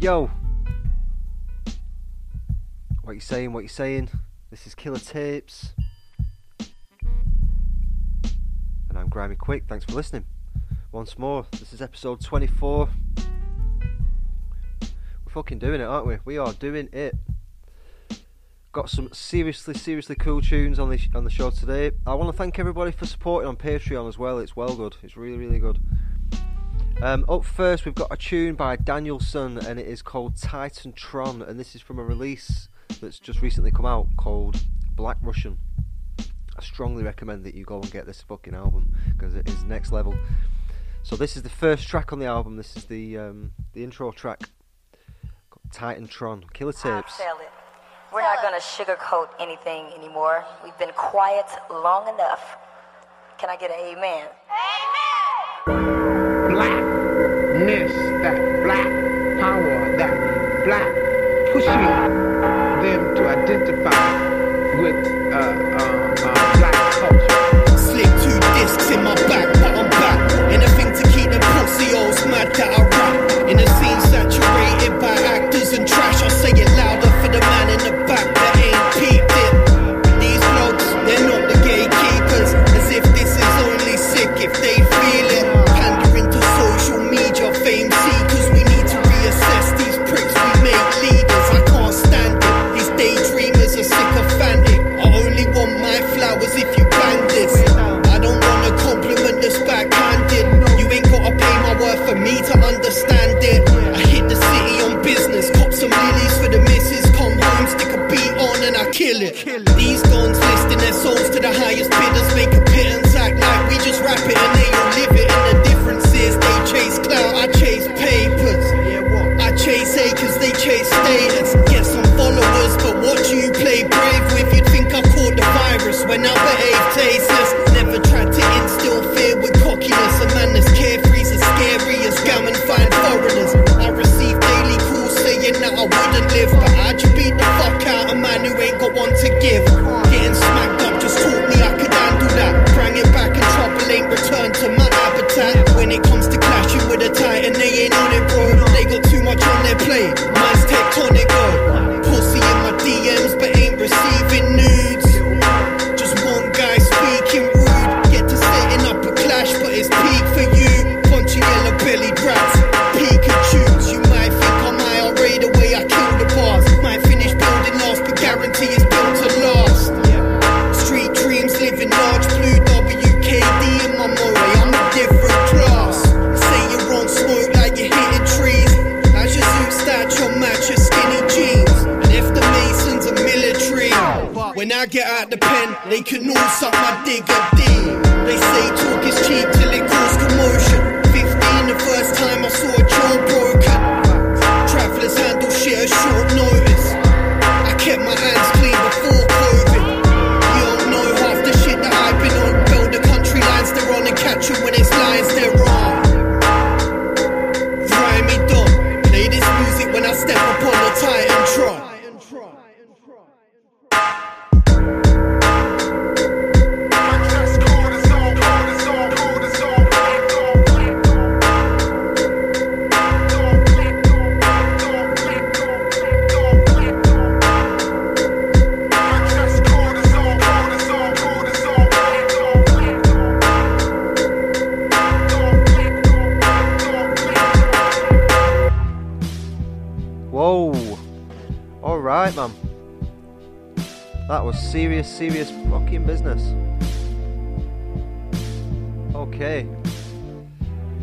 Yo! What you saying? What you saying? This is Killer Tapes. And I'm Grimy Quick. Thanks for listening. Once more, this is episode 24. We're fucking doing it, aren't we? We are doing it. Got some seriously, seriously cool tunes on the on the show today. I want to thank everybody for supporting on Patreon as well. It's well good. It's really, really good. Um, up first, we've got a tune by Danielson, and it is called Titan Tron, and this is from a release that's just recently come out called Black Russian. I strongly recommend that you go and get this fucking album because it is next level. So this is the first track on the album. This is the um, the intro track, Titan Tron, Killer Tapes. We're not gonna sugarcoat anything anymore. We've been quiet long enough. Can I get an amen? amen? That black power, that black pushing kill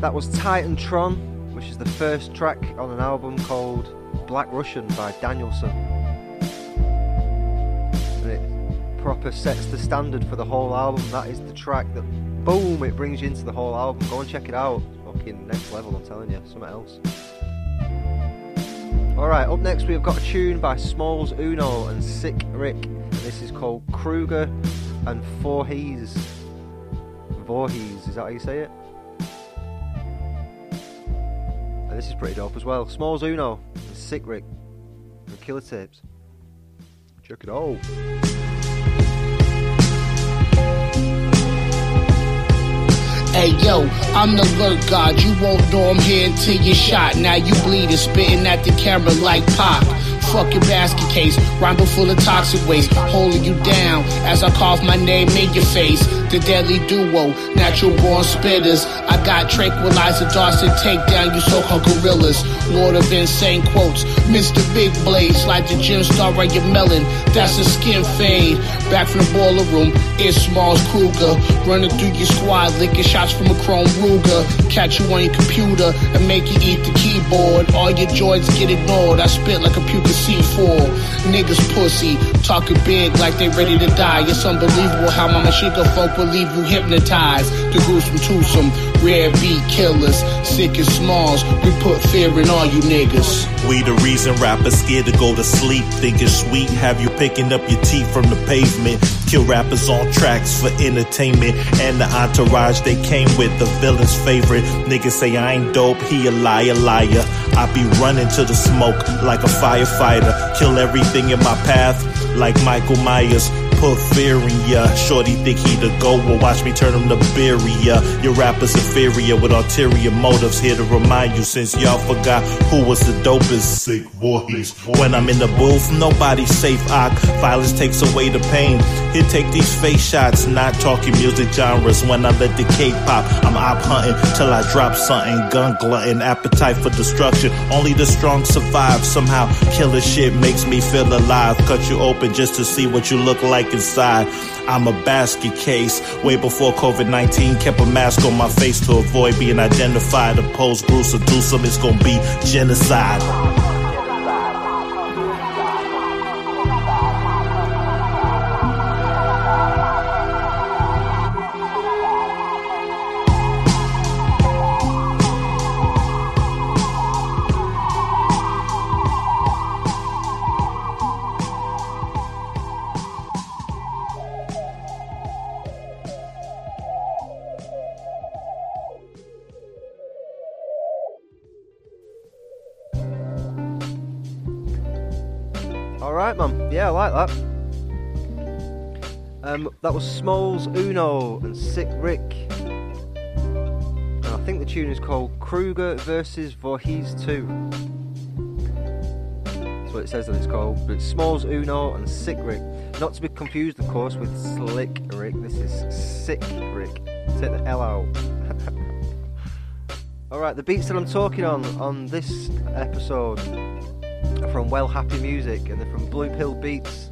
That was Titan Tron, which is the first track on an album called Black Russian by Danielson. And it proper sets the standard for the whole album. That is the track that, boom, it brings you into the whole album. Go and check it out. Fucking next level, I'm telling you. Something else. Alright, up next we've got a tune by Smalls Uno and Sick Rick. And this is called Kruger and Voorhees. Voorhees, is that how you say it? Is pretty dope as well. Smalls Uno and Sick Rick and Killer Tapes. Check it out. Hey yo, I'm the lurk god. You won't know I'm here until you're shot. Now you bleeding, spitting at the camera like pop fucking basket case. Rhyme full of toxic waste, holding you down as I cough my name in your face. The deadly duo, natural born spitters. I got tranquilizer darts and take down you so-called gorillas. Lord of insane quotes, Mr. Big Blaze, like the gym star of your melon. That's a skin fade. Back from the boiler room, it's Smalls Kruger. Running through your squad, licking shots from a chrome Ruger. Catch you on your computer and make you eat the keyboard. All your joints get ignored. I spit like a puke C4. Niggas pussy, talking big like they ready to die. It's unbelievable how Mama Shika folk will leave you hypnotized. The gruesome twosome, rare beat killers, sick as smalls. We put fear in all you niggas. We the reason rappers scared to go to sleep. Think it's sweet, have you picking up your teeth from the pavement. Kill rappers on tracks for entertainment. And the entourage they came with, the villain's favorite. Niggas say I ain't dope, he a liar, liar. I be running to the smoke like a firefighter. Kill everything in my path like Michael Myers put fear in ya. Shorty think he the go, well watch me turn him to ya. Your rapper's inferior with ulterior motives. Here to remind you since y'all forgot who was the dopest. Sick boys. When I'm in the booth, nobody's safe. Ock. Violence takes away the pain. Here take these face shots, not talking music genres. When I let the K-pop, I'm op hunting till I drop something. Gun glutton, appetite for destruction. Only the strong survive. Somehow killer shit makes me feel alive. Cut you open just to see what you look like inside. I'm a basket case. Way before COVID 19, kept a mask on my face to avoid being identified. Oppose gruesome, do some, it's gonna be genocide. Like that. Um, that was Smalls Uno and Sick Rick. And I think the tune is called Kruger versus Voorhees 2. That's what it says that it's called. But it's Smalls Uno and Sick Rick. Not to be confused, of course, with Slick Rick. This is Sick Rick. Take the L out. Alright, the beats that I'm talking on on this episode from Well Happy Music and they're from Blue Pill Beats.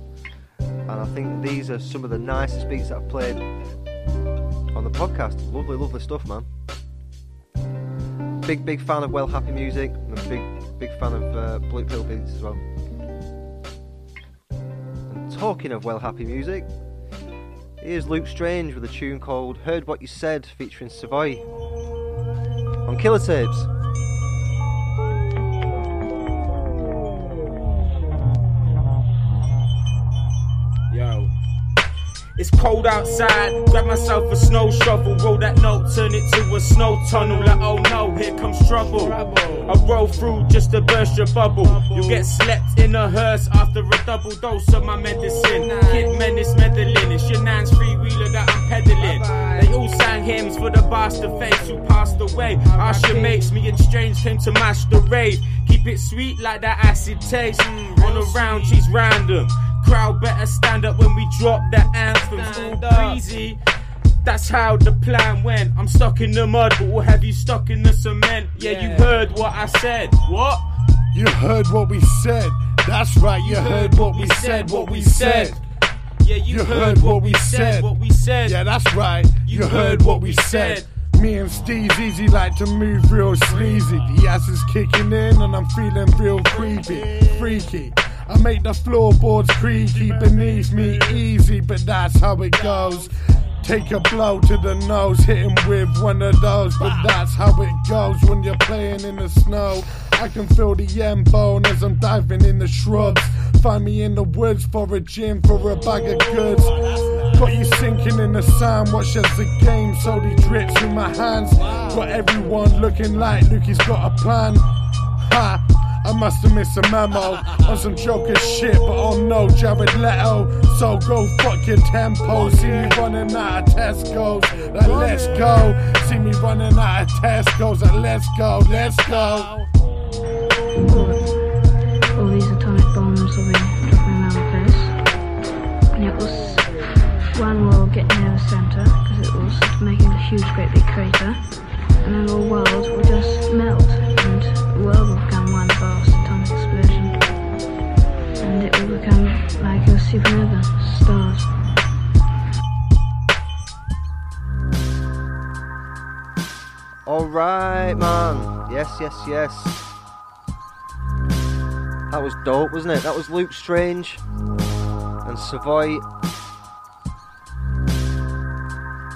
And I think these are some of the nicest beats that I've played on the podcast. Lovely, lovely stuff, man. Big, big fan of Well Happy Music and a big, big fan of uh, Blue Pill Beats as well. And talking of Well Happy Music, here's Luke Strange with a tune called Heard What You Said featuring Savoy on Killer Tapes. It's cold outside, grab myself a snow shovel, roll that note, turn it to a snow tunnel. Like, oh no, here comes trouble. I roll through just to burst your bubble. You get slept in a hearse after a double dose of my medicine. Kid menace meddling, it's your nan's free wheeler that I'm peddling. They all sang hymns for the bastard face who passed away. Ask mates, me and Strange came to mash the rave. Keep it sweet like that acid taste. On a round, she's random. Crowd better stand up when we drop the anthems. All breezy. That's how the plan went. I'm stuck in the mud, but what have you stuck in the cement? Yeah, you heard what I said. What? You heard what we said. That's right, you heard what we said, what we said. Yeah, you, You heard what we said. What we said. Yeah, that's right, you heard what we said. Me and Steve's easy like to move real sleazy. The ass is kicking in and I'm feeling real creepy, freaky. I make the floorboards creaky beneath me easy, but that's how it goes. Take a blow to the nose, hit him with one of those, but that's how it goes when you're playing in the snow. I can feel the end bone as I'm diving in the shrubs. Find me in the woods for a gin for a bag of goods. Got you sinking in the sand, watch as the game slowly drips in my hands. Got everyone looking like Lukey's got a plan. Ha! I must have missed a memo on some Joker shit, but oh no, Jared Leto. So go fuck your tempo. See me running out of Tesco's. Like, let's go. See me running out of Tesco's. Like, let's go. Let's go. all these atomic bombs will be Yes, yes, yes. That was dope, wasn't it? That was Luke Strange and Savoy.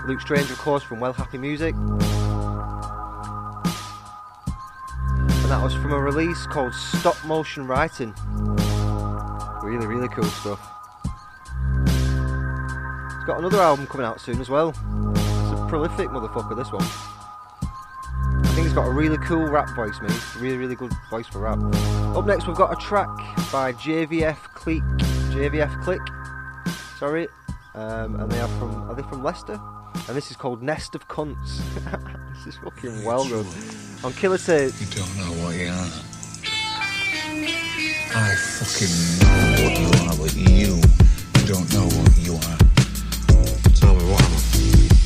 Luke Strange, of course, from Well Happy Music. And that was from a release called Stop Motion Writing. Really, really cool stuff. He's got another album coming out soon as well. It's a prolific motherfucker, this one. Think he's got a really cool rap voice, man. Really, really good voice for rap. Up next, we've got a track by JVF Click. JVF Click. Sorry. Um, and they are from, are they from Leicester? And this is called Nest of Cunts. this is fucking well good. On Killer Tape. You don't know what you are. I fucking know what you are, but you don't know what you are. Tell me what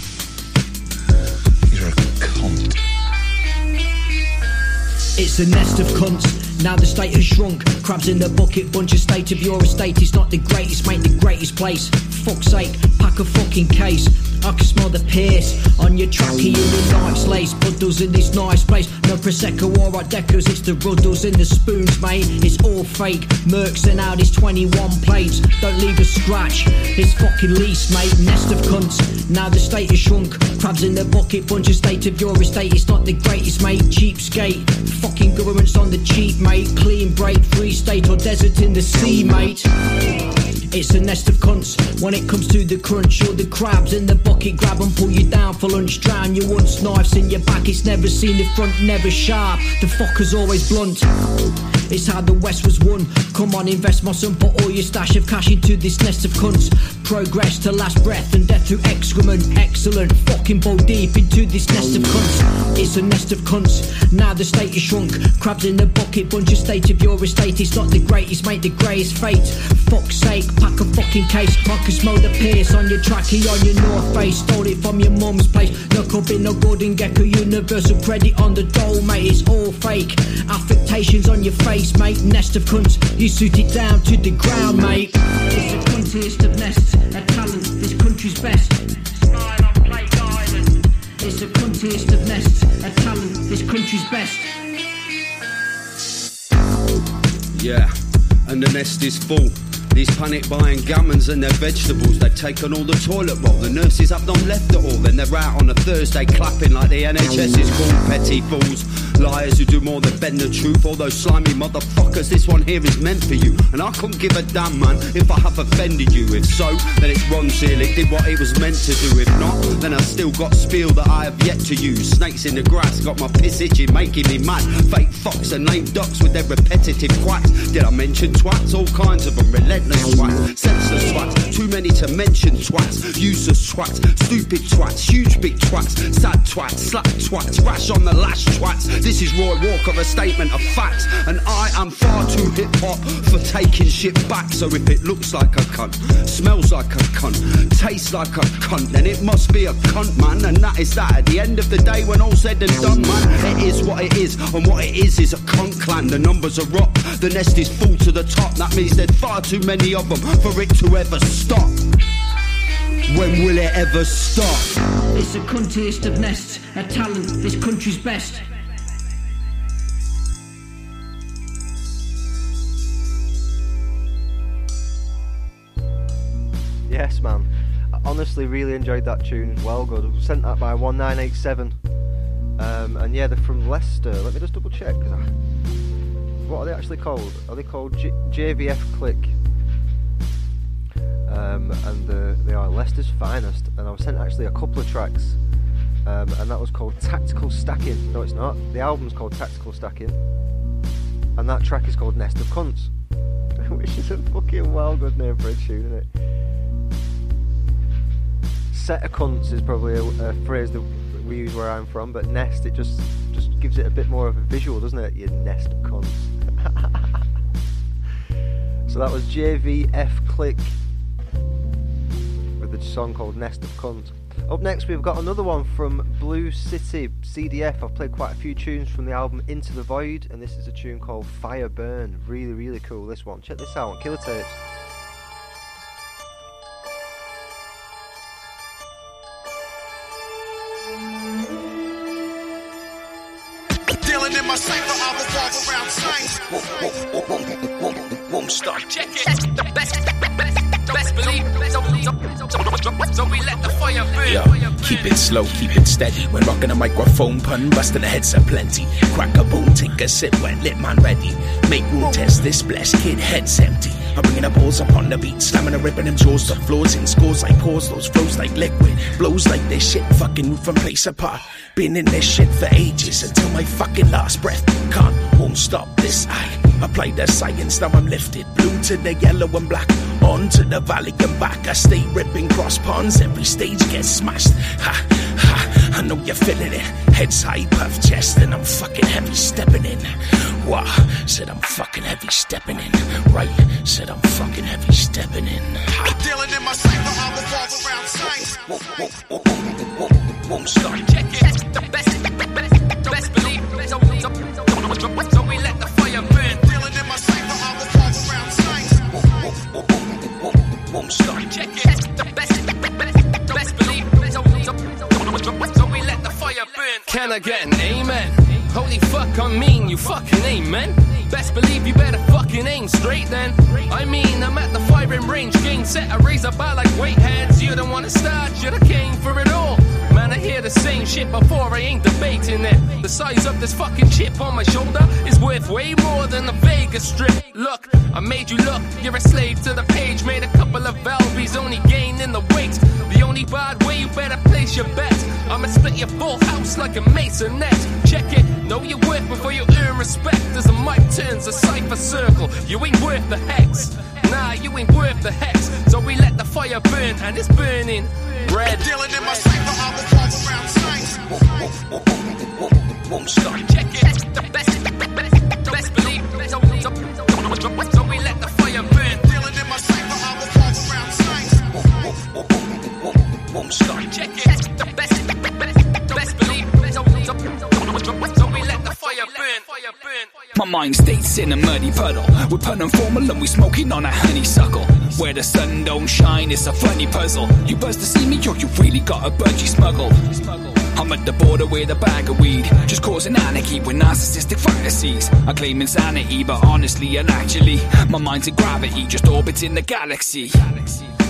It's a nest of cunts. Now the state has shrunk. Crabs in the bucket, bunch of state of your estate is not the greatest, mate, the greatest place. Fuck's sake, pack a fucking case. I can smell the piss on your tracky, you with nice lace. Puddles in this nice place. No Prosecco or Art Decos, it's the ruddles in the spoons, mate. It's all fake. Mercs and out his 21 plates. Don't leave a scratch. It's fucking lease, mate. Nest of cunts. Now the state has shrunk. Crabs in the bucket, bunch of state of your estate. It's not the greatest, mate. Cheapskate. Fucking government's on the cheap, mate. Clean break, free state or desert in the sea, mate. It's a nest of cunts when it comes to the crunch. You're the crabs in the bucket, grab and pull you down for lunch. Drown you once, knives in your back. It's never seen the front, never sharp. The fucker's always blunt. It's how the West was won. Come on, invest my son, put all your stash of cash into this nest of cunts. Progress to last breath and death through excrement. Excellent. Fucking bow deep into this nest of cunts. It's a nest of cunts. Now the state is shrunk. Crabs in the bucket, bunch of state of your estate. It's not the greatest, mate, the greatest fate. Fuck's sake, pack a fucking case. Can smell the pierce on your tracky, on your north face. Stole it from your mum's place. No copy, no golden gecko. Universal credit on the dole, mate. It's all fake. Affectations on your face, mate. Nest of cunts. You suit it down to the ground, mate. It's the cuntiest of nests. A talent, this country's best. Smile on Plague Island. It's the cuntiest of nests. A talent, this country's best. Yeah, and the nest is full. These panic buying gammons and their vegetables, they've taken all the toilet roll. The nurses have not left it all. Then they're out on a Thursday clapping like the NHS is called petty fools. Liars who do more than bend the truth. All those slimy motherfuckers, this one here is meant for you. And I couldn't give a damn, man, if I have offended you. If so, then it's Ronseal. It did what it was meant to do. If not, then I've still got spiel that I have yet to use. Snakes in the grass got my piss itching, making me mad. Fake fox and lame ducks with their repetitive quacks. Did I mention twats? All kinds of them. Relentless twats, senseless twats. Too many to mention twats. Useless twats, stupid twats, huge big twats, sad twats, slap twats, rash on the lash twats. This is Roy Walker, a statement of facts. And I am far too hip hop for taking shit back. So if it looks like a cunt, smells like a cunt, tastes like a cunt, then it must be a cunt, man. And that is that. At the end of the day, when all said and done, man, it is what it is. And what it is is a cunt clan. The numbers are up, the nest is full to the top. That means there's far too many of them for it to ever stop. When will it ever stop? It's the cuntiest of nests. A talent, this country's best. Yes, man. I honestly really enjoyed that tune. as Well good. Sent that by 1987. Um, and yeah, they're from Leicester. Let me just double check. 'cause I, what are they actually called? Are they called J- JVF Click? Um, and the, they are Leicester's finest. And I was sent actually a couple of tracks. Um, and that was called Tactical Stacking. No, it's not. The album's called Tactical Stacking. And that track is called Nest of Cunts. Which is a fucking well good name for a tune, isn't it? Set of cunts is probably a, a phrase that we use where I'm from, but nest it just just gives it a bit more of a visual, doesn't it? You nest of cunts. so that was JVF Click with a song called Nest of Cunt. Up next, we've got another one from Blue City CDF. I've played quite a few tunes from the album Into the Void, and this is a tune called Fire Burn. Really, really cool. This one. Check this out. On Killer Tapes. Won't stop. Check it. The best, best, best believe. So, we let the fire burn. Yo, keep it slow, keep it steady. When rocking a microphone, pun busting the heads are plenty. Crack a boom, take a sip, wet lit man ready. Make room test this blessed kid, heads empty. I'm bringing the balls up on the beat, slamming and ripping them jaws to floors in scores like pores, those flows like liquid, blows like this shit, fucking move from place apart. Been in this shit for ages until my fucking last breath. Can't, won't stop this. I apply the science, now I'm lifted. Blue to the yellow and black, on to the valley and back. I stay ripping cross ponds, every stage gets smashed. Ha, ha, I know you're feeling it. Heads high, puff chest, and I'm fucking heavy stepping in. Wah, said I'm fucking heavy stepping in. Right, said I'm fucking heavy stepping in. Dealing in my cipher, I revolve around signs. Won't, stop. Check it. The best, best, best believe. So, so, so, so we let the fire burn. Dealing in my cipher, I revolve around signs. Won't stop. Check it. The best, best, best believe. So, so, so, so we let the fire burn. Can I get an amen? Holy fuck, I mean, you fucking amen. Best believe you better fucking aim straight then. I mean, I'm at the firing range, game set, I raise a bar like weight hands. You don't wanna start, you're the king for it the same shit before, I ain't debating it. The size of this fucking chip on my shoulder is worth way more than the Vegas strip. Look, I made you look, you're a slave to the page. Made a couple of Valvies, only gaining the weight. The only bad way you better place your bet. I'ma split your full house like a masonette. Check it, know your worth before you earn respect. As a mic turns a cipher circle, you ain't worth the hex. Nah, you ain't worth the hex. So we let the fire burn, and it's burning red. Dealing in my cipher, I will revolve around stop. Check it. The best, best, best believe. So we let the fire burn. Dealing in my cipher, I will revolve around stop. Check it. My mind stays in a muddy puddle. We're putting formal and we smoking on a honeysuckle. Where the sun don't shine, it's a funny puzzle. You buzz to see me, or you really got a budgie smuggle. I'm at the border with a bag of weed, just causing anarchy with narcissistic fantasies. I claim insanity, but honestly and actually, my mind's in gravity, just orbits in the galaxy.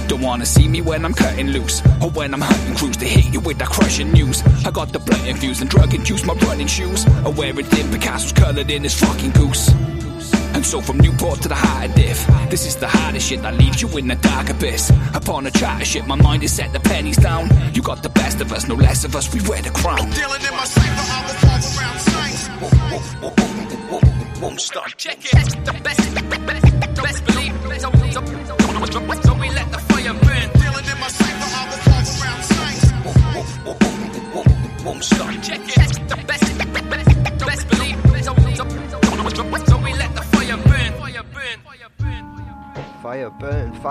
Don't wanna see me when I'm cutting loose, or when I'm hunting crews to hit you with that crushing news. I got the blood infused and drug induced my running shoes. I wear it in Picasso's coloured in his fucking goose. And so from Newport to the heart of diff, this is the hardest shit that leaves you in the dark abyss. Upon a chatter shit, my mind is set the pennies down. You got the best of us, no less of us, we wear the crown. I'm Dealing in my cipher, I revolve around signs. Won't stop. Check it.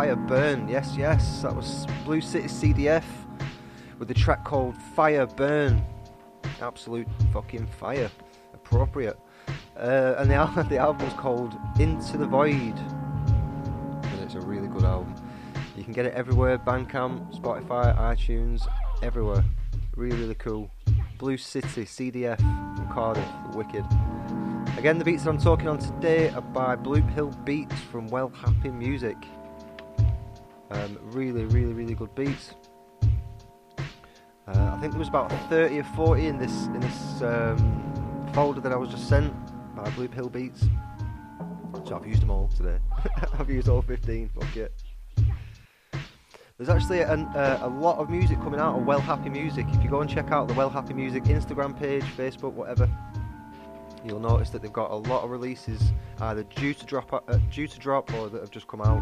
Fire burn. Yes, yes. That was Blue City CDF with the track called Fire Burn. Absolute fucking fire. Appropriate. Uh, and the, al- the album's called Into the Void. And it's a really good album. You can get it everywhere Bandcamp, Spotify, iTunes, everywhere. Really, really cool. Blue City CDF from Cardiff, wicked. Again, the beats that I'm talking on today are by Blue Pill Beats from Well Happy Music. Um, really, really, really good beats. Uh, I think there was about 30 or 40 in this in this um, folder that I was just sent by Blue Pill Beats. So I've used them all today. I've used all 15. Fuck it. There's actually uh, a lot of music coming out of Well Happy Music. If you go and check out the Well Happy Music Instagram page, Facebook, whatever, you'll notice that they've got a lot of releases either due to drop, uh, due to drop, or that have just come out.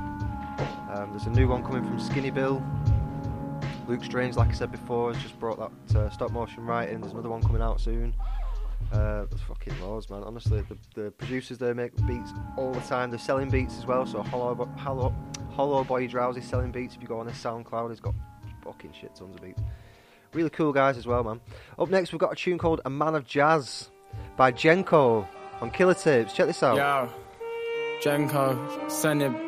Um, there's a new one coming from Skinny Bill. Luke Strange, like I said before, has just brought that uh, stop motion right in. There's another one coming out soon. Uh, there's fucking loads, man. Honestly, the, the producers they make beats all the time. They're selling beats as well. So Hollow, Hollow, Hollow Boy Drowsy selling beats. If you go on his SoundCloud, he's got fucking shit tons of beats. Really cool guys as well, man. Up next, we've got a tune called "A Man of Jazz" by Jenko on Killer Tapes. Check this out. Yeah, Jenko, send it.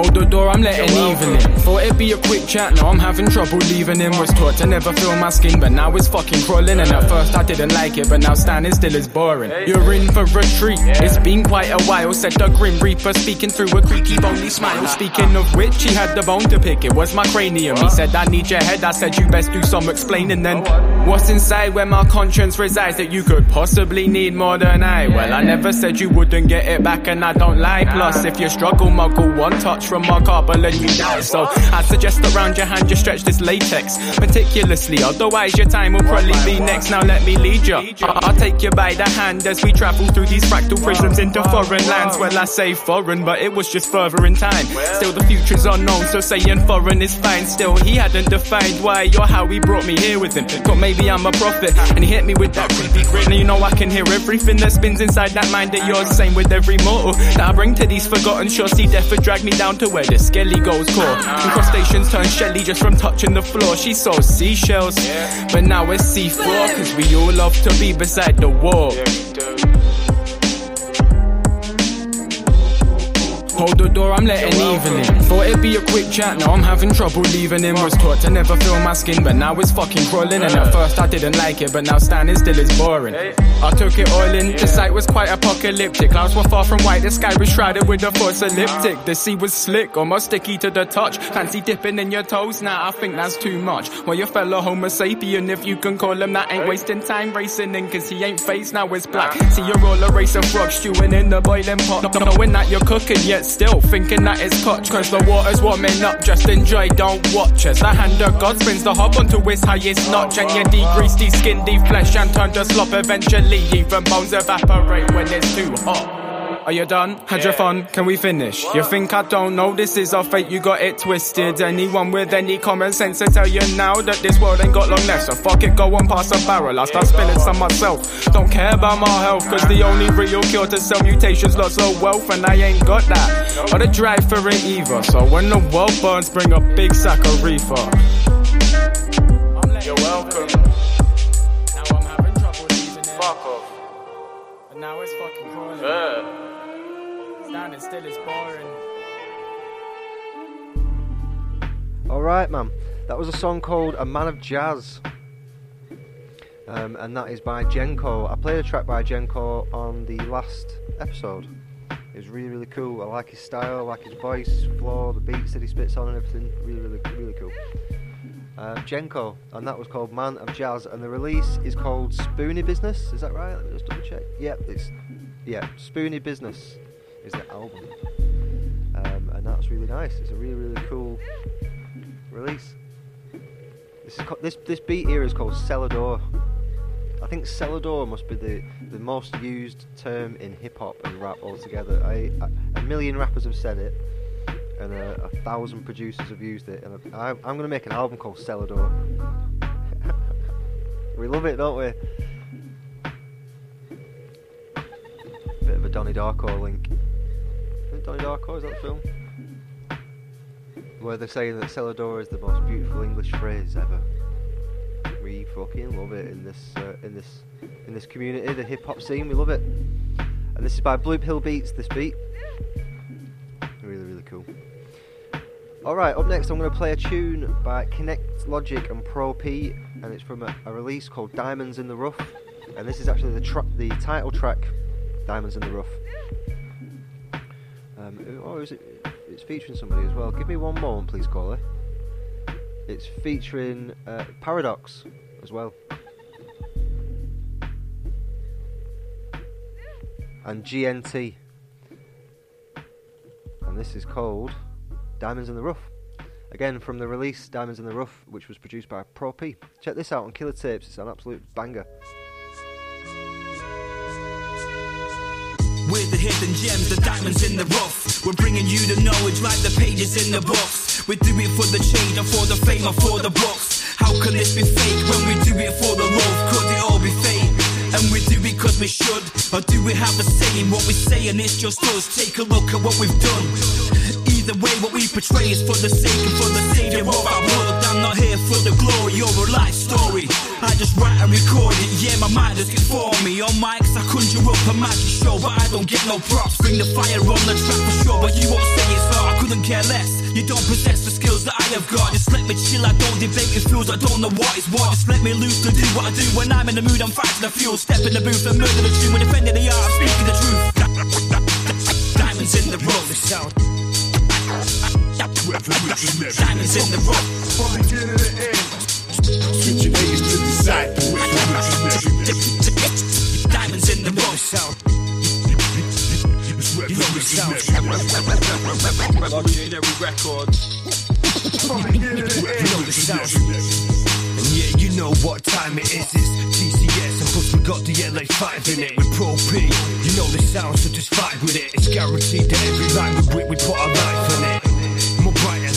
Hold the door, I'm letting even in. Thought it'd be a quick chat, now I'm having trouble leaving him. Was taught to never feel my skin, but now it's fucking crawling. And at first I didn't like it, but now standing still is boring. You're in for a treat, it's been quite a while. Said the Grim Reaper, speaking through a creaky bony smile. Speaking of which, he had the bone to pick, it was my cranium. He said, I need your head, I said, you best do some explaining then. What's inside where my conscience resides that you could possibly need more than I? Well, I never said you wouldn't get it back, and I don't lie. Plus, if you struggle, muggle one touch from my couple and you die. So I suggest around your hand you stretch this latex meticulously. Otherwise, your time will probably be next. Now let me lead you. I- I'll take you by the hand as we travel through these fractal prisms into foreign lands. Well, I say foreign, but it was just further in time. Still, the future's unknown, so saying foreign is fine. Still, he hadn't defined why or how he brought me here with him. Thought maybe I'm a prophet, and he hit me with that creepy grin. And you know I can hear everything that spins inside that mind of yours. Same with every mortal that I bring to these forgotten shores. See death would drag me down to where the skelly goes core. Crustaceans turn shelly just from touching the floor. She saw seashells, but now it's C4, cause we all love to be beside the wall. Hold the door, I'm letting even in. Thought it'd be a quick chat, now I'm having trouble leaving him. Was taught to never feel my skin, but now it's fucking crawling. And at first I didn't like it, but now standing still is boring. I took it all in, the sight was quite apocalyptic. Clouds were far from white, the sky was shrouded with a force elliptic. The sea was slick, almost sticky to the touch. Fancy dipping in your toes, now I think that's too much. Well, your fellow Homo sapien, if you can call him that, ain't wasting time racing in, cause he ain't face, now it's black. See, you're all a race of frogs stewing in the boiling pot. Not knowing that you're cooking, yet still thinking that it's cooked. Cause the water's warming up, just enjoy, don't watch as the hand of God spins the hob onto its highest notch. And you degrease, de-skin, de-flesh, and turn to slop eventually. Even bones evaporate when it's too hot. Are you done? Had your fun? Can we finish? You think I don't know this is our fate? You got it twisted. Anyone with any common sense to tell you now that this world ain't got long left. So fuck it, go and pass a barrel. I start spilling some myself. Don't care about my health, cause the only real cure to cell mutations lots of wealth, and I ain't got that. Or the drive for it either. So when the world burns, bring a big sack of reefer. You're welcome. Now I'm having trouble leaving it. Fuck off. And now it's fucking crawling. Standing still is boring. Alright, man. That was a song called A Man of Jazz. Um, and that is by Jenko. I played a track by Jenko on the last episode. It was really, really cool. I like his style, I like his voice, flow, the beats that he spits on, and everything. Really, really, really cool. Jenko, and that was called Man of Jazz. And the release is called Spoony Business. Is that right? Let me just double check. Yep, it's yeah, Spoony Business is the album, um, and that's really nice. It's a really, really cool release. This is this this beat here is called Cellar Door. I think cellar door must be the, the most used term in hip hop and rap altogether. I, I, a million rappers have said it, and a, a thousand producers have used it. And I, I'm going to make an album called Cellar Door. we love it, don't we? Bit of a Donnie Darko link. It Donnie Darko? Is that the film? Where they're saying that cellar door is the most beautiful English phrase ever. We fucking love it in this uh, in this in this community, the hip hop scene. We love it. And this is by Blue Pill Beats. This beat, really really cool. All right, up next I'm going to play a tune by Connect Logic and Pro P, and it's from a, a release called Diamonds in the Rough. And this is actually the tra- the title track, Diamonds in the Rough. Is it? It's featuring somebody as well. Give me one moment, please, caller. It's featuring uh, Paradox as well. And GNT. And this is called Diamonds in the Rough. Again, from the release Diamonds in the Rough, which was produced by Pro P. Check this out on Killer Tapes, it's an absolute banger. We're the hidden gems, the diamonds in the rough. We're bringing you the knowledge like the pages in the books. We do it for the change and for the fame and for the books. How can this be fake when we do it for the love? Could it all be fake? And we do it cause we should Or do we have a say in what we say and it's just us Take a look at what we've done Either way what we portray is for the sake and for the savior of our blood I'm not here for the glory or a life story I just write and record it, yeah my mind is for me On mics I conjure up a magic show But I don't get no props. Bring the fire on the track for sure But you won't say it's so I couldn't care less. You don't possess the skills that I have got. Just let me chill, I don't debate with fools. I don't know what is what. Just let me loose to do what I do. When I'm in the mood I'm fighting the fuel. Step in the booth and murder the tune. When defending the art I'm speaking the truth. Diamonds in the The sound Diamonds in the beginning to Diamonds in the sound Legendary records. You know the sound And yeah, you know what time it is. It's TCS, and plus we got the LA5 in it with Pro P. You know the sound, so just vibe with it. It's guaranteed that every line we whip, we put our life in it.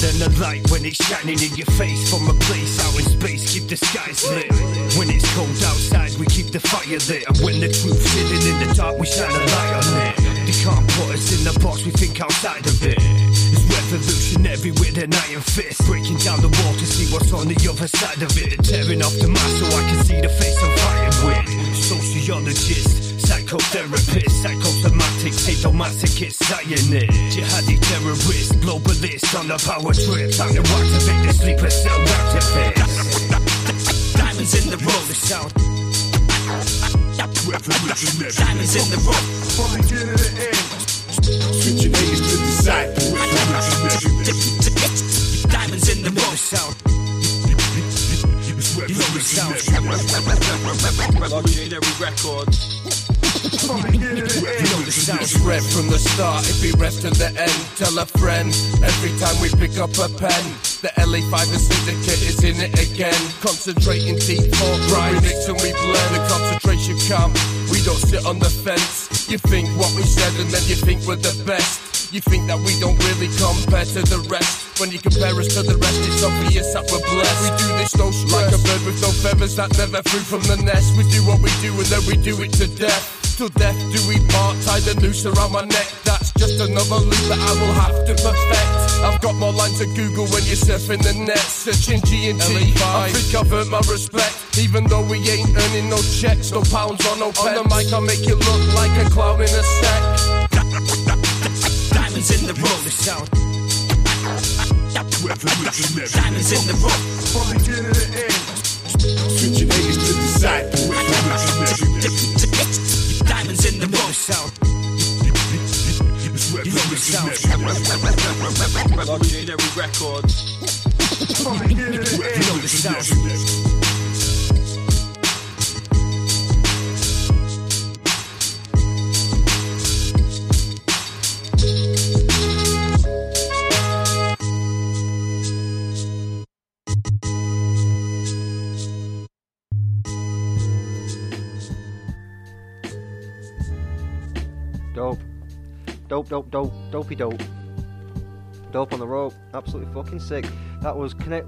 Than the light when it's shining in your face from a place out in space. Keep the skies lit. When it's cold outside, we keep the fire lit. And when the truth's hidden in the dark, we shine a light on it. They can't put us in the box, we think outside of it. It's revolutionary with an iron fist. Breaking down the wall to see what's on the other side of it. Tearing off the mask so I can see the face I'm fighting with. Sociologist, psychotherapist, psychosomatic, sadomasochist, Zionist, jihadi terrorist, globalist on a power trip. Time to activate the sleeper cell activist. Diamonds in the The sound Diamonds in the road start, it be red to the end. Tell a friend every time we pick up a pen. The LA5 and syndicate is in it again. Concentrating deep for grind, mix and we blend. The concentration camp, we don't sit on the fence. You think what we said and then you think we're the best. You think that we don't really compare to the rest. When you compare us to the rest, it's obvious that we're blessed. We do this no stress. Like a bird with no feathers that never flew from the nest. We do what we do and then we do it to death. To death do we part, tie the noose around my neck. That's just another loop that I will have to perfect. I've got more lines to Google when you're surfing the net, searching G and T. I think I've earned my respect, even though we ain't earning no checks, no pounds or no pence. On the mic, I make you look like a clown in a sack. Diamonds in the road The sound Diamonds in the road From beginning to end. Switching A's to the side. Diamonds in the road sound You know the records. You know the sound Dope. Dope, dope, dope, dopey dope. Dope on the rope. Absolutely fucking sick. That was Connect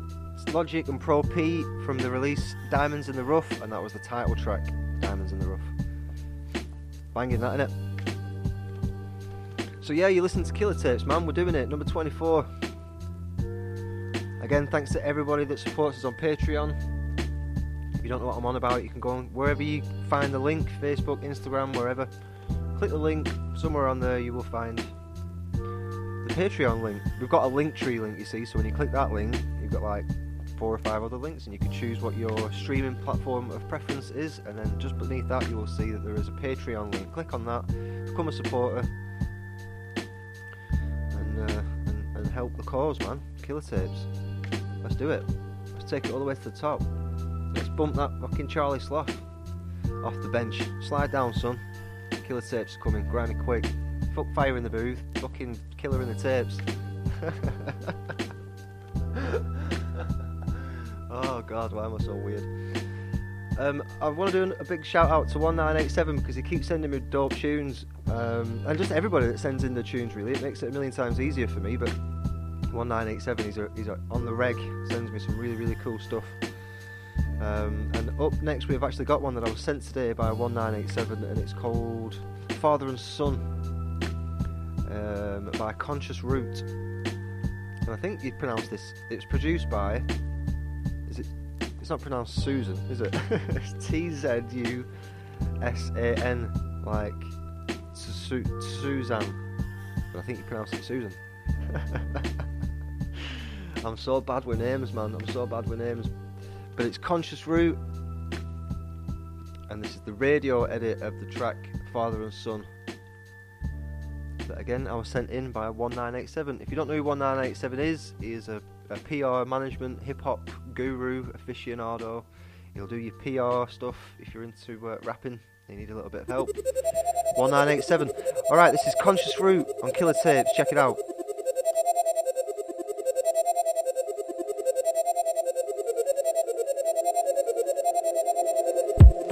Logic and Pro P from the release Diamonds in the Rough, and that was the title track, Diamonds in the Rough. Banging that, innit? So yeah, you listen to Killer Tapes, man. We're doing it. Number 24. Again, thanks to everybody that supports us on Patreon. If you don't know what I'm on about, you can go on wherever you find the link Facebook, Instagram, wherever. Click the link, somewhere on there you will find the Patreon link. We've got a Linktree link, you see, so when you click that link, you've got like four or five other links, and you can choose what your streaming platform of preference is, and then just beneath that, you will see that there is a Patreon link. Click on that, become a supporter, and, uh, and, and help the cause, man. Killer tapes. Let's do it. Let's take it all the way to the top. Let's bump that fucking Charlie Sloth off the bench. Slide down, son. Killer tapes coming. Grimy quick. Fuck fire in the booth. Fucking killer in the tapes. oh god, why am I so weird? Um, I want to do a big shout out to 1987 because he keeps sending me dope tunes, um, and just everybody that sends in the tunes. Really, it makes it a million times easier for me. But 1987, he's a, he's a, on the reg, sends me some really really cool stuff. Um, and up next, we've actually got one that I was sent today by 1987, and it's called Father and Son um, by Conscious Root. And I think you pronounce this. It's produced by. Is it? It's not pronounced Susan, is it? it's T Z U S A N, like Su- Suzanne. But I think you pronounce it Susan. I'm so bad with names, man. I'm so bad with names. But it's Conscious Root. And this is the radio edit of the track Father and Son. That again, I was sent in by 1987. If you don't know who 1987 is, he is a, a PR management hip hop guru aficionado. He'll do your PR stuff if you're into uh, rapping. You need a little bit of help. 1987. Alright, this is Conscious Root on Killer Tapes. Check it out.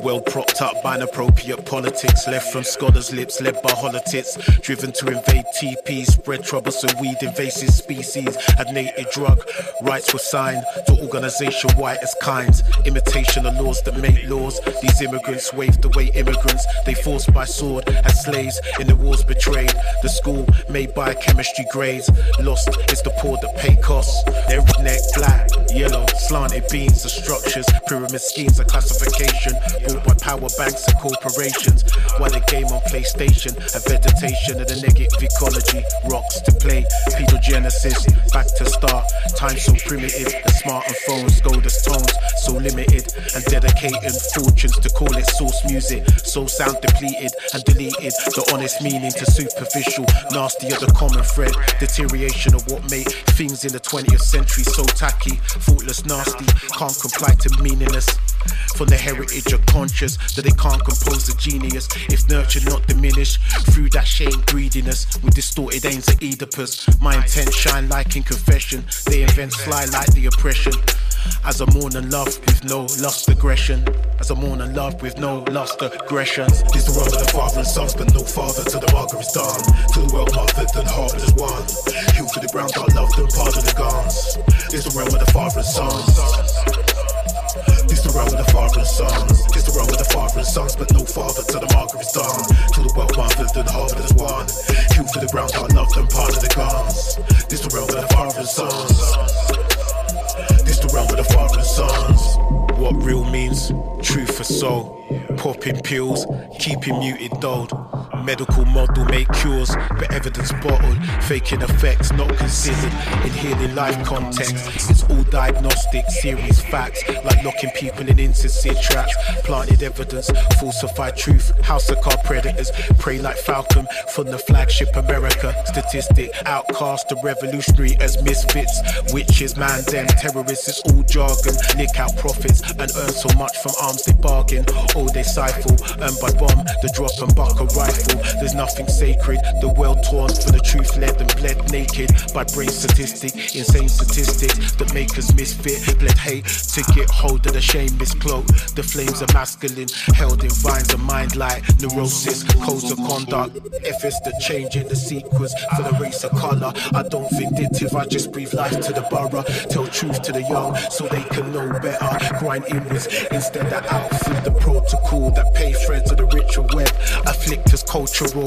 Well propped up by inappropriate politics, left from scholars' lips, led by holotits, driven to invade TP, spread troublesome weed, invasive species, had native drug. Rights were signed to organization white as kinds, imitation of laws that make laws. These immigrants waved away immigrants, they forced by sword as slaves in the wars betrayed. The school made by chemistry grades, lost is the poor that pay costs. They're redneck, black, yellow, slanted beams, the structures, pyramid schemes, and classification bought by power banks and corporations. While the game on PlayStation, a vegetation of the negative ecology, rocks to play, pedogenesis, back to start. Time so primitive, the smartphones gold as tones, so limited, and dedicating fortunes to call it source music. So sound depleted and deleted, the honest meaning to superficial, nasty of the common thread. Deterioration of what made things in the 20th century so tacky, thoughtless, nasty, can't comply to meaningless. From the heritage of conscious that they can't compose the genius if nurtured not diminished through that shame greediness with distorted aims at Oedipus. My intent shine like in confession. They invent sly like the oppression. As I mourn and love with no lust aggression. As I mourn and love with no lust aggressions. This the world of the father and sons, but no father to the Margaret's done. To the world mothered and harbored as one. Healed for the ground, God loved and part of the guns. This the realm of the father and sons. This the realm of the father sons. This the realm of the father sons, but no father to the Margaret's done. To the world mothered and harbored as one. Healed for the ground, God loved and part of the guns. This the realm of the father sons. This the realm of the father sons. What real means, truth for soul. Popping pills, keeping muted dulled. Medical model make cures, but evidence bottled. Faking effects not considered in healing life context. It's all diagnostic, serious facts, like locking people in insincere traps. Planted evidence, falsified truth. House of card predators prey like Falcon from the flagship America. Statistic, outcast the revolutionary as misfits. Witches, man, them terrorists, it's all jargon. Nick out profits and earn so much from arms they bargain. All they siphon, earned by bomb, the drop and buck a rifle. There's nothing sacred. The world torn for the truth, led and bled naked by brain statistic, insane statistics that make us misfit. Bled hate to get hold of the shameless cloak. The flames are masculine, held in vines of mind like neurosis, codes of conduct. If it's the change in the sequence for the race of color, I don't vindictive, I just breathe life to the borough. Tell truth to the young so they can know better. Grind instead of out through the protocol that pay threads of the ritual web. Afflict us cultural.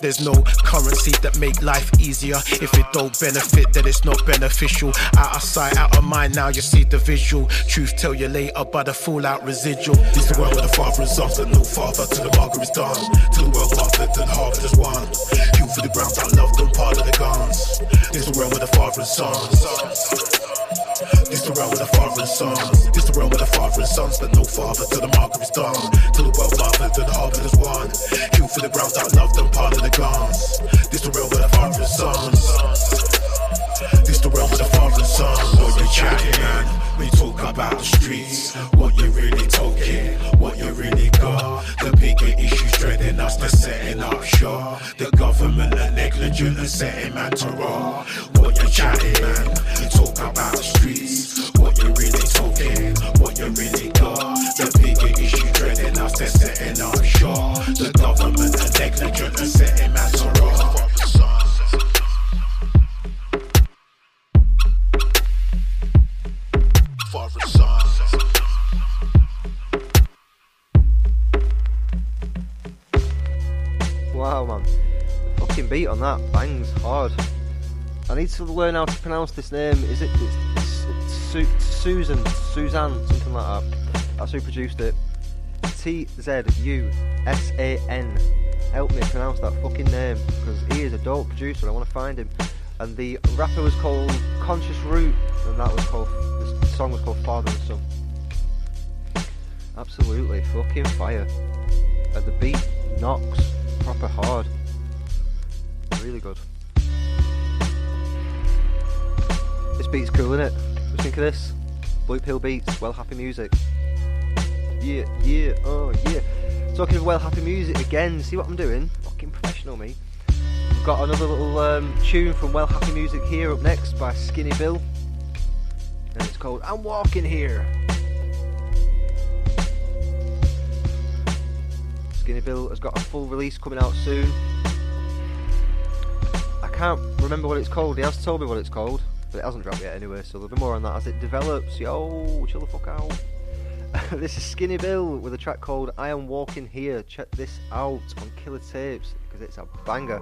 There's no currency that make life easier. If it don't benefit, then it's not beneficial. Out of sight, out of mind, now you see the visual. Truth tell you later by the fallout residual. This the world where the father is but no father to the Margaret's done. To the world mothered and harbored as one. Healed for the ground, I loved them, part of the guns. This the world where the father and sons. This the realm of the father and sons. This the realm of the father and sons, but no father to the Margaret's done. To the world mothered and harbored as one. Healed for the ground, I loved them, part of the guns. This the realm of the father and sons. This the realm of the father and sons. What you chatting, man? We talk about the streets. What you really talking? What you really got? The bigger issues dreading us, they're setting up shop. The government are negligent and setting man to raw. What you chatting, man? We talk about the streets. What you really talking? what you really got. The bigger issue dreading us, they're setting on shore. The government are negligent and setting matters raw. Wow, man. Fucking beat on that. Bangs hard. I need to learn how to pronounce this name. Is it. Su- Susan? Suzanne? Something like that. That's who produced it. T Z U S A N. Help me pronounce that fucking name because he is a dope producer. I want to find him. And the rapper was called Conscious Root, and that was called the song was called Father and Son. Absolutely fucking fire. And the beat knocks proper hard. Really good. This beat's cool, do you think of this? Blue Pill Beats, well happy music. Yeah, yeah, oh yeah. Talking of well happy music again, see what I'm doing? Fucking professional me. We've got another little um, tune from Well Happy Music here up next by Skinny Bill. And it's called I'm Walking Here. Skinny Bill has got a full release coming out soon. I can't remember what it's called. He has told me what it's called, but it hasn't dropped yet anyway, so there'll be more on that as it develops. Yo, chill the fuck out. this is Skinny Bill with a track called I Am Walking Here. Check this out on Killer Tapes because it's a banger.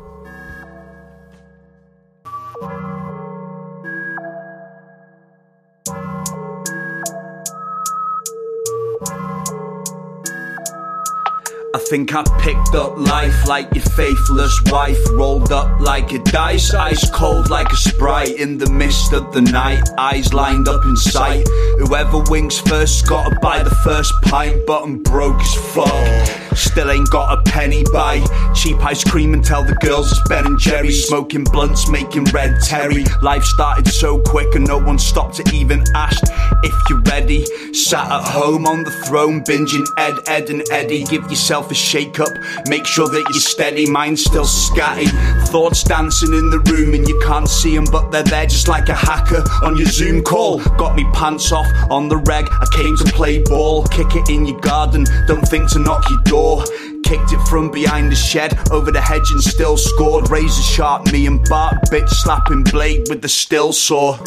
I think I picked up life like your faithless wife. Rolled up like a dice, ice cold like a sprite. In the mist of the night, eyes lined up in sight. Whoever winks first gotta buy the first pint, but I'm broke as fuck. Still ain't got a penny buy. Cheap ice cream and tell the girls it's Ben and Jerry. Smoking blunts, making red terry. Life started so quick and no one stopped to even ask if you're ready. Sat at home on the throne, binging Ed, Ed, and Eddie. Give yourself a shake up, make sure that you're steady. Mine's still scatty. Thoughts dancing in the room and you can't see them, but they're there just like a hacker on your Zoom call. Got me pants off on the reg. I came to play ball, kick it in your garden. Don't think to knock your door. Kicked it from behind the shed, over the hedge and still scored. Razor sharp, me and Bart, bitch slapping blade with the still saw.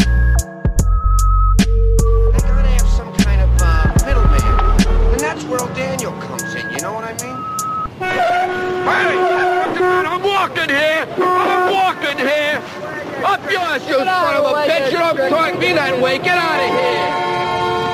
Hey! Come on, I'm walking here! I'm walking here! Up yours, you son of a bitch! You don't talk me that way! Get out of here!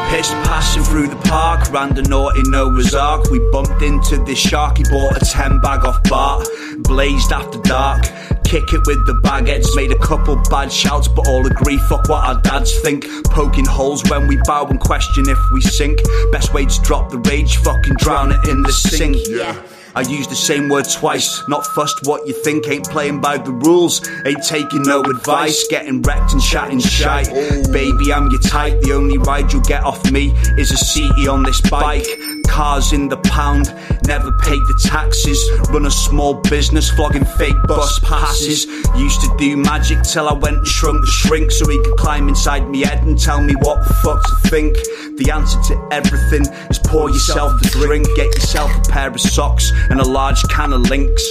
Pissed passing through the park, ran the naughty Noah's Ark. We bumped into this shark, he bought a 10 bag off Bart. Blazed after dark, kick it with the baguettes. Made a couple bad shouts, but all agree, fuck what our dads think. Poking holes when we bow and question if we sink. Best way to drop the rage, fucking drown it in the sink. Yeah. I use the same word twice. Not fussed what you think, ain't playing by the rules. Ain't taking no advice, getting wrecked and chatting shite. Baby, I'm your type. The only ride you'll get off me is a seaty on this bike. Cars in the pound, never paid the taxes. Run a small business, flogging fake bus passes. Used to do magic till I went and shrunk the shrink so he could climb inside me head and tell me what the fuck to think. The answer to everything is pour yourself a drink, get yourself a pair of socks and a large can of links.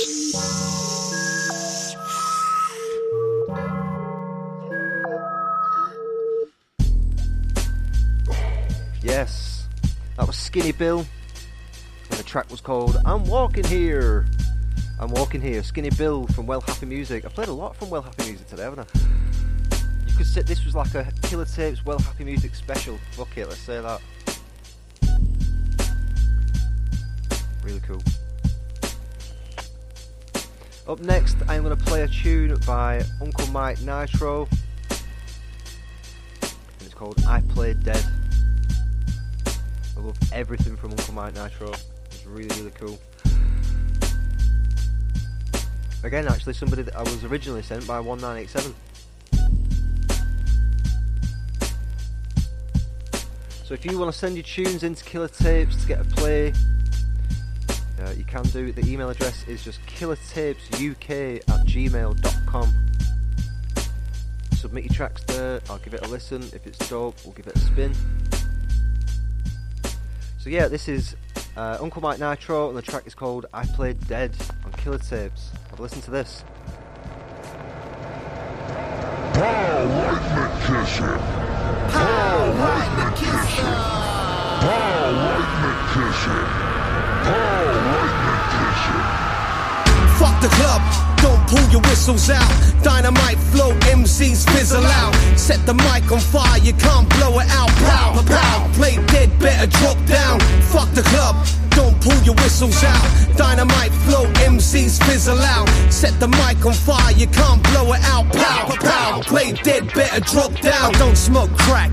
Yes, that was Skinny Bill, and the track was called I'm Walking Here. I'm Walking Here, Skinny Bill from Well Happy Music. I played a lot from Well Happy Music today, haven't I? You could say this was like a Killer Tapes Well Happy Music special. Fuck it, let's say that. Really cool. Up next, I'm going to play a tune by Uncle Mike Nitro. And it's called I Play Dead. I love everything from Uncle Mike Nitro. It's really, really cool. Again, actually, somebody that I was originally sent by 1987. So if you want to send your tunes into Killer Tapes to get a play, uh, you can do. The email address is just killertapesuk at gmail.com. Submit your tracks there, I'll give it a listen. If it's dope, we'll give it a spin. So yeah, this is uh, Uncle Mike Nitro, and the track is called I Played Dead on Killer Tapes. Have a listen to this. Kisser. Pow, lightning kisser. Pow, lightning kisser. Fuck the the club, don't pull your whistles out. Dynamite flow, MCs fizzle out. Set the mic on fire, you can't blow it out. Pow, pow, play dead, better drop down. Fuck the club, whistles out. Dynamite flow, MCs fizzle out. Set the mic on fire, you can't blow it out. Pow, pow, play dead, better drop down. I don't smoke crack.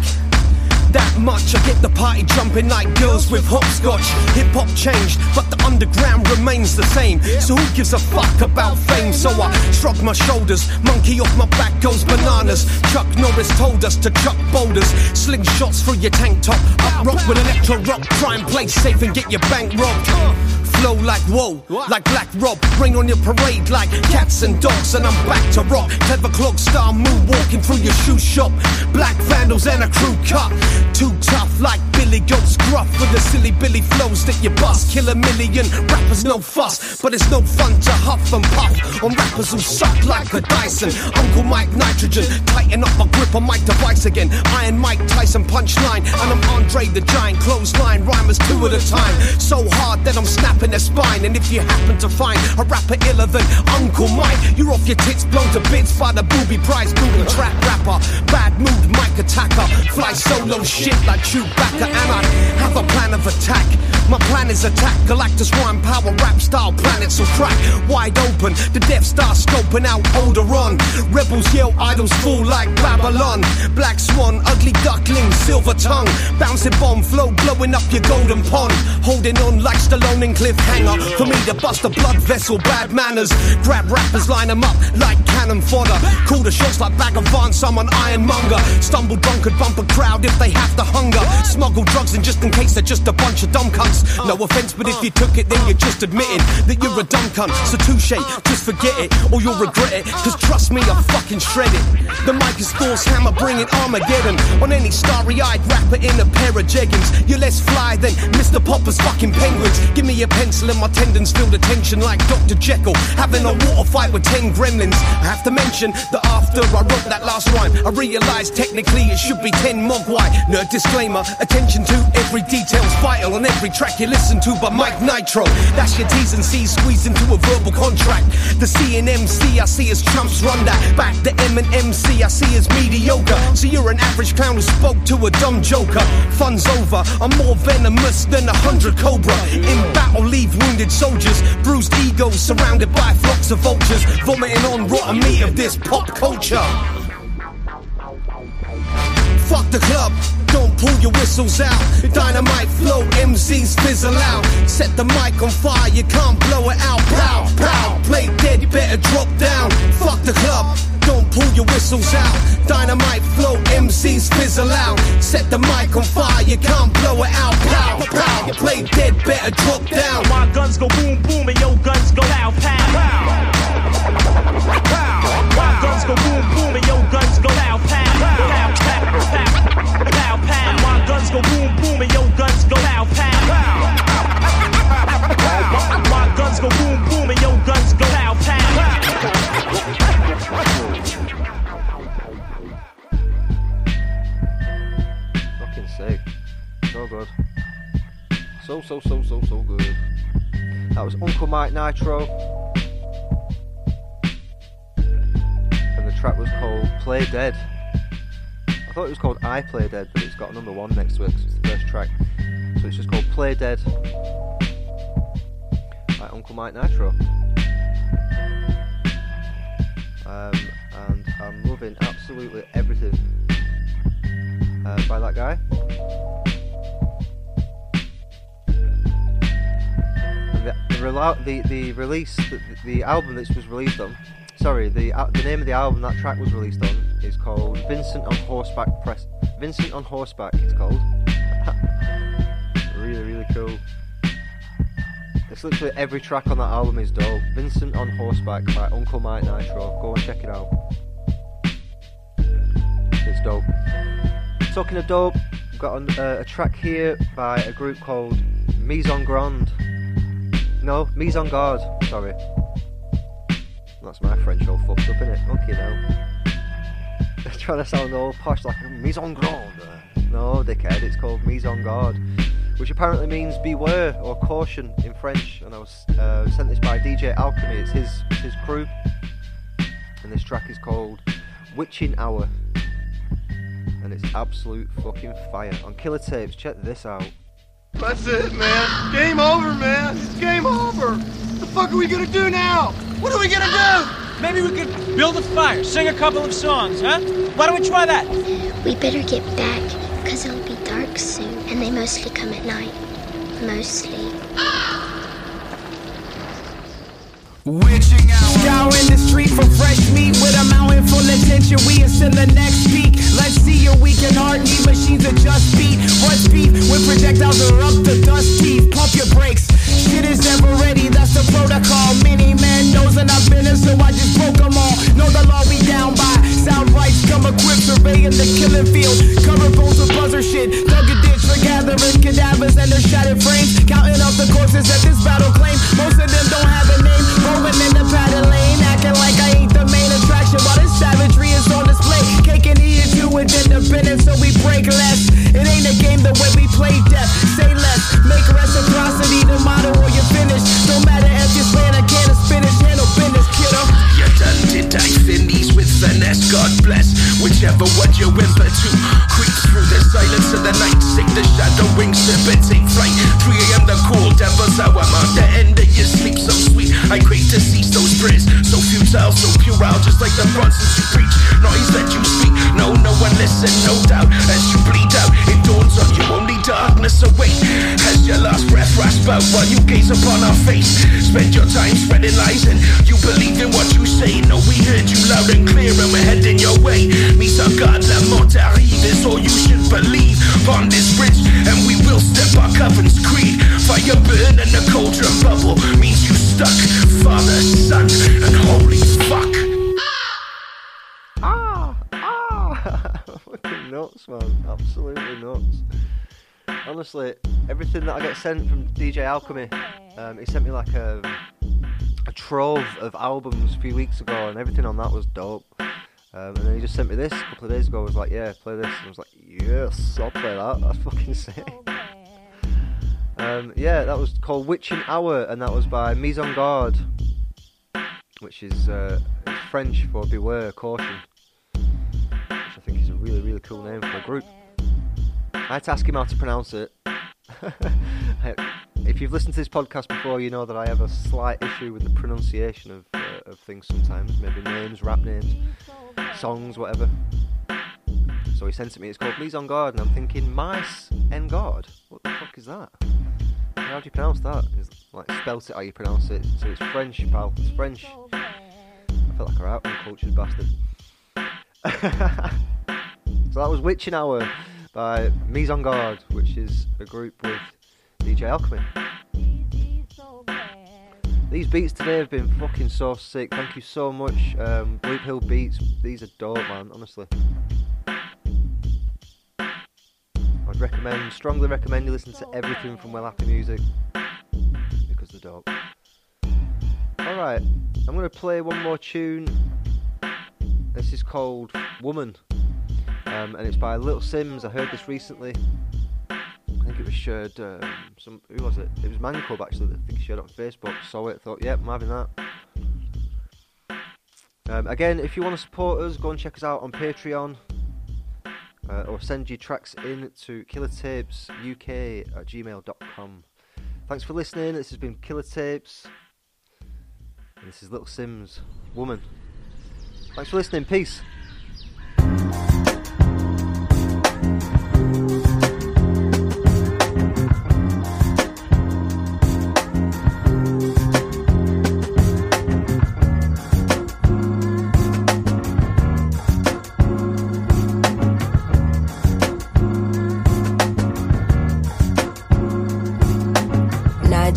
That much, I get the party jumping like girls with hopscotch. Hip hop changed, but the underground remains the same. So who gives a fuck about fame? So I shrug my shoulders, monkey off my back goes bananas. Chuck Norris told us to chuck boulders, sling shots through your tank top. Up rock with electro rock, try and play safe and get your bank robbed. Flow like whoa, like Black Rob. Rain on your parade like cats and dogs, and I'm back to rock. Clever clock style moon walking through your shoe shop. Black vandals and a crew cut. Too tough like Billy Goat's gruff with the silly Billy flows that you bust. Kill a million rappers, no fuss, but it's no fun to huff and puff on rappers who suck like a Dyson. Uncle Mike Nitrogen, tighten up my grip on my device again. Iron Mike Tyson punchline, and I'm Andre the Giant clothesline. Rhymers two at a time, so hard that I'm snapping their spine. And if you happen to find a rapper iller than Uncle Mike, you're off your tits, blown to bits by the booby prize, booby trap rapper. Bad mood, Mike attacker, fly solo shit like Chewbacca, and I have a plan of attack. My plan is attack Galactus rhyme power rap style planets will crack wide open. The Death Star scoping out older on. Rebels yell idols fall like Babylon. Black Swan, ugly duckling, silver tongue, bouncing bomb flow blowing up your golden pond. Holding on like Stallone and cliffhanger. For me to bust a blood vessel, bad manners. Grab rappers, line them up like cannon fodder. Call the shots like bag of Vance, I'm an ironmonger. Stumble drunk and bump a crowd if they have the hunger. Smuggle drugs and just in case they're just a bunch of dumb cunts. No offense, but if you took it, then you're just admitting that you're a dumb cunt. So touche, just forget it, or you'll regret it. Cause trust me, I'm fucking shredded. The mic is Thor's hammer, bringing Armageddon. On any starry eyed rapper in a pair of jeggings. You're less fly than Mr. Popper's fucking penguins. Give me a pencil and my tendons feel the tension like Dr. Jekyll. Having a water fight with 10 gremlins. I have to mention that after I wrote that last rhyme, I realized technically it should be 10 mogwai. Nerd disclaimer, attention to every detail's vital on every track you listen to by Mike Nitro. That's your T's and C's squeezed into a verbal contract. The C and MC I see as chumps run that. Back the M and MC I see as mediocre. So you're an average clown who spoke to a dumb joker. Fun's over, I'm more venomous than a hundred cobra. In battle, leave wounded soldiers, bruised egos surrounded by flocks of vultures, vomiting on rotten meat of this pop culture. Fuck the club, don't pull your whistles out. Dynamite flow, MCs fizzle out. Set the mic on fire, you can't blow it out. Pow, pow, play dead, you better drop down. Fuck the club, don't pull your whistles out. Dynamite flow, MCs fizzle out. Set the mic on fire, you can't blow it out. Pow, pow, play dead, better drop down. My guns go boom boom and your guns go pow pow. Pow. Pow. My guns go boom boom and your guns go pow. Pow pow pow. Pow pow. My guns go boom boom and your guns go pow pow. So, so, so, so, so good. That was Uncle Mike Nitro. And the track was called Play Dead. I thought it was called I Play Dead, but it's got number one next to it 'cause it's the first track. So it's just called Play Dead by Uncle Mike Nitro. Um, and I'm loving absolutely everything uh, by that guy. The, the release, the, the album this was released on, sorry, the al- the name of the album that track was released on is called Vincent on Horseback Press. Vincent on Horseback, it's called. really, really cool. It's literally every track on that album is dope. Vincent on Horseback by Uncle Mike Nitro. Go and check it out. It's dope. Talking of dope, we've got an, uh, a track here by a group called Mise en Grande. No, Mise en Garde, sorry. That's my French all fucked up, innit? Okay now. trying to sound all posh like Mise en Grande. No, dickhead, it's called Mise en Garde. which apparently means beware or caution in French. And I was uh, sent this by DJ Alchemy. It's his it's his crew, and this track is called Witching Hour, and it's absolute fucking fire on Killer Tapes. Check this out. That's it, man. Game over, man. Game over. What the fuck are we gonna do now? What are we gonna do? Maybe we could build a fire, sing a couple of songs, huh? Why don't we try that? We better get back, because it'll be dark soon, and they mostly come at night. Mostly. Witching hour. Scouring the street for fresh meat with a mountain full of tension. We is in the next peak. Let's see your weekend heart need machines adjust beat. What's beef when projectiles are up to dust teeth? Pump your brakes. Shit is never ready, that's the protocol. Many man knows and I've been in, so I just broke them all. Know the law we down by. Sound rights come equipped, surveying the killing field. Cover bones with buzzer shit. Dug a ditch for gathering cadavers and their shattered frames. Counting up the corpses that this battle claim. Most of them don't have a name. Rolling in the padded lane, acting like I ain't the main attraction. While this savagery is on display. Cake and too with independence, so we break less. It ain't a game the way we play death. Say less, make reciprocity the motto or you finish. No matter if you're slaying a can of spinach, handle business, kiddo. You're done did in these with finesse, God bless. Whichever one you whimper to. Creep through the silence of the night, sick the shadow wings, sip and take flight. 3 a.m. the cool devil's hour, mark the end of your sleep so sweet. I crave to cease those prayers, so futile, so puerile, just like the Bronsons you preach. Noise that you speak, no, no one listen, no doubt. As you bleed out, it dawns on you, only darkness await. As your last breath rasp out while you gaze upon our face. Spend your time spreading lies and you believe in what you say. No, we heard you loud and clear and we're heading your way. Misa God, la mort arrive is all you should believe. On this bridge, and we will step our covenant's creed. Fire burn and the cauldron bubble means you stuck. Father, Son, and holy fuck. Nuts, man. Absolutely nuts. Honestly, everything that I get sent from DJ Alchemy, um, he sent me like a a trove of albums a few weeks ago, and everything on that was dope. Um, and then he just sent me this a couple of days ago. I was like, "Yeah, play this." And I was like, "Yes, I'll play that. That's fucking sick." Um, yeah, that was called Witching Hour, and that was by Mise en Garde, which is uh, French for Beware, Caution, think is a really, really cool name for a group. I had to ask him how to pronounce it. if you've listened to this podcast before, you know that I have a slight issue with the pronunciation of, uh, of things sometimes, maybe names, rap names, songs, whatever. So he sent it me. It's called Mise en Garde, and I'm thinking, Mice en Garde. What the fuck is that? How do you pronounce that? It's like spelt it how you pronounce it. So it's French, pal. It's French. I feel like a uncultured bastard. so that was Witching Hour by Mise en Garde, which is a group with DJ Alchemy. These beats today have been fucking so sick. Thank you so much, um, Blue Pill Beats. These are dope, man. Honestly, I'd recommend, strongly recommend you listen to everything from Well Happy Music because they're dope. All right, I'm gonna play one more tune. This is called Woman, um, and it's by Little Simz. I heard this recently. I think it was shared. Um, some who was it? It was Man Club actually. That I think shared on Facebook. Saw it. Thought, yep, I'm having that. Um, again, if you want to support us, go and check us out on Patreon. Uh, or send your tracks in to killertapesuk at gmail.com. Thanks for listening. This has been Killer Tapes. And this is Little Simz, Woman. Thanks for listening. Peace.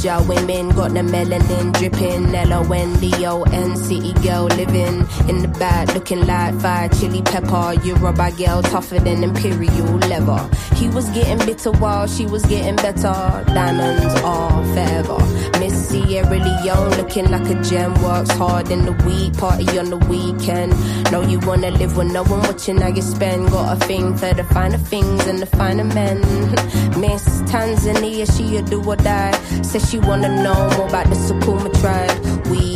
Asia women got the melanin dripping. L O N D O N city girl living in the back, looking like fire chili pepper. Yoruba girl tougher than imperial leather. He was getting bitter while she was getting better. Diamonds are forever. Miss Sierra Leone looking like a gem. Works hard in the week, party on the weekend. Know you wanna live with no one watching how you spend. Got a thing for the finer things and the finer men. Miss Tanzania, she a do or die. Says she wanna know more about the Sukuma tribe. We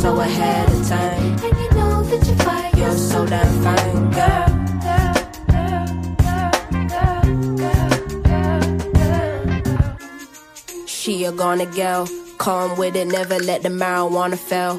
So ahead of time. and you know that you're fire. You're so damn fine, girl. She a gonna girl, calm with it, never let the marijuana fail.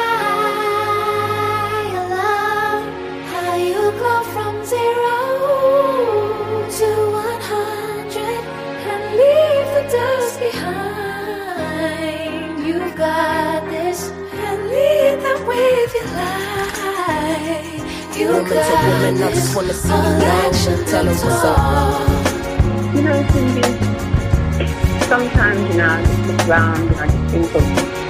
Sometimes, you know, I just look around and I just think of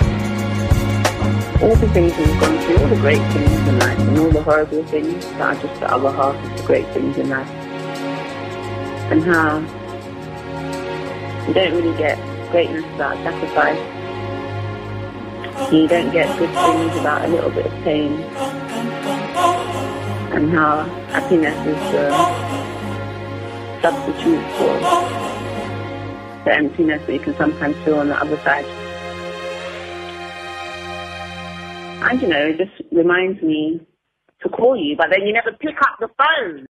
all the things we've gone through, all the great things in life, and all the horrible things that are just the other half of the great things in life. And how you don't really get greatness without sacrifice. You don't get good things without a little bit of pain. And how happiness is the substitute for the emptiness that you can sometimes feel on the other side. And you know, it just reminds me to call you, but then you never pick up the phone.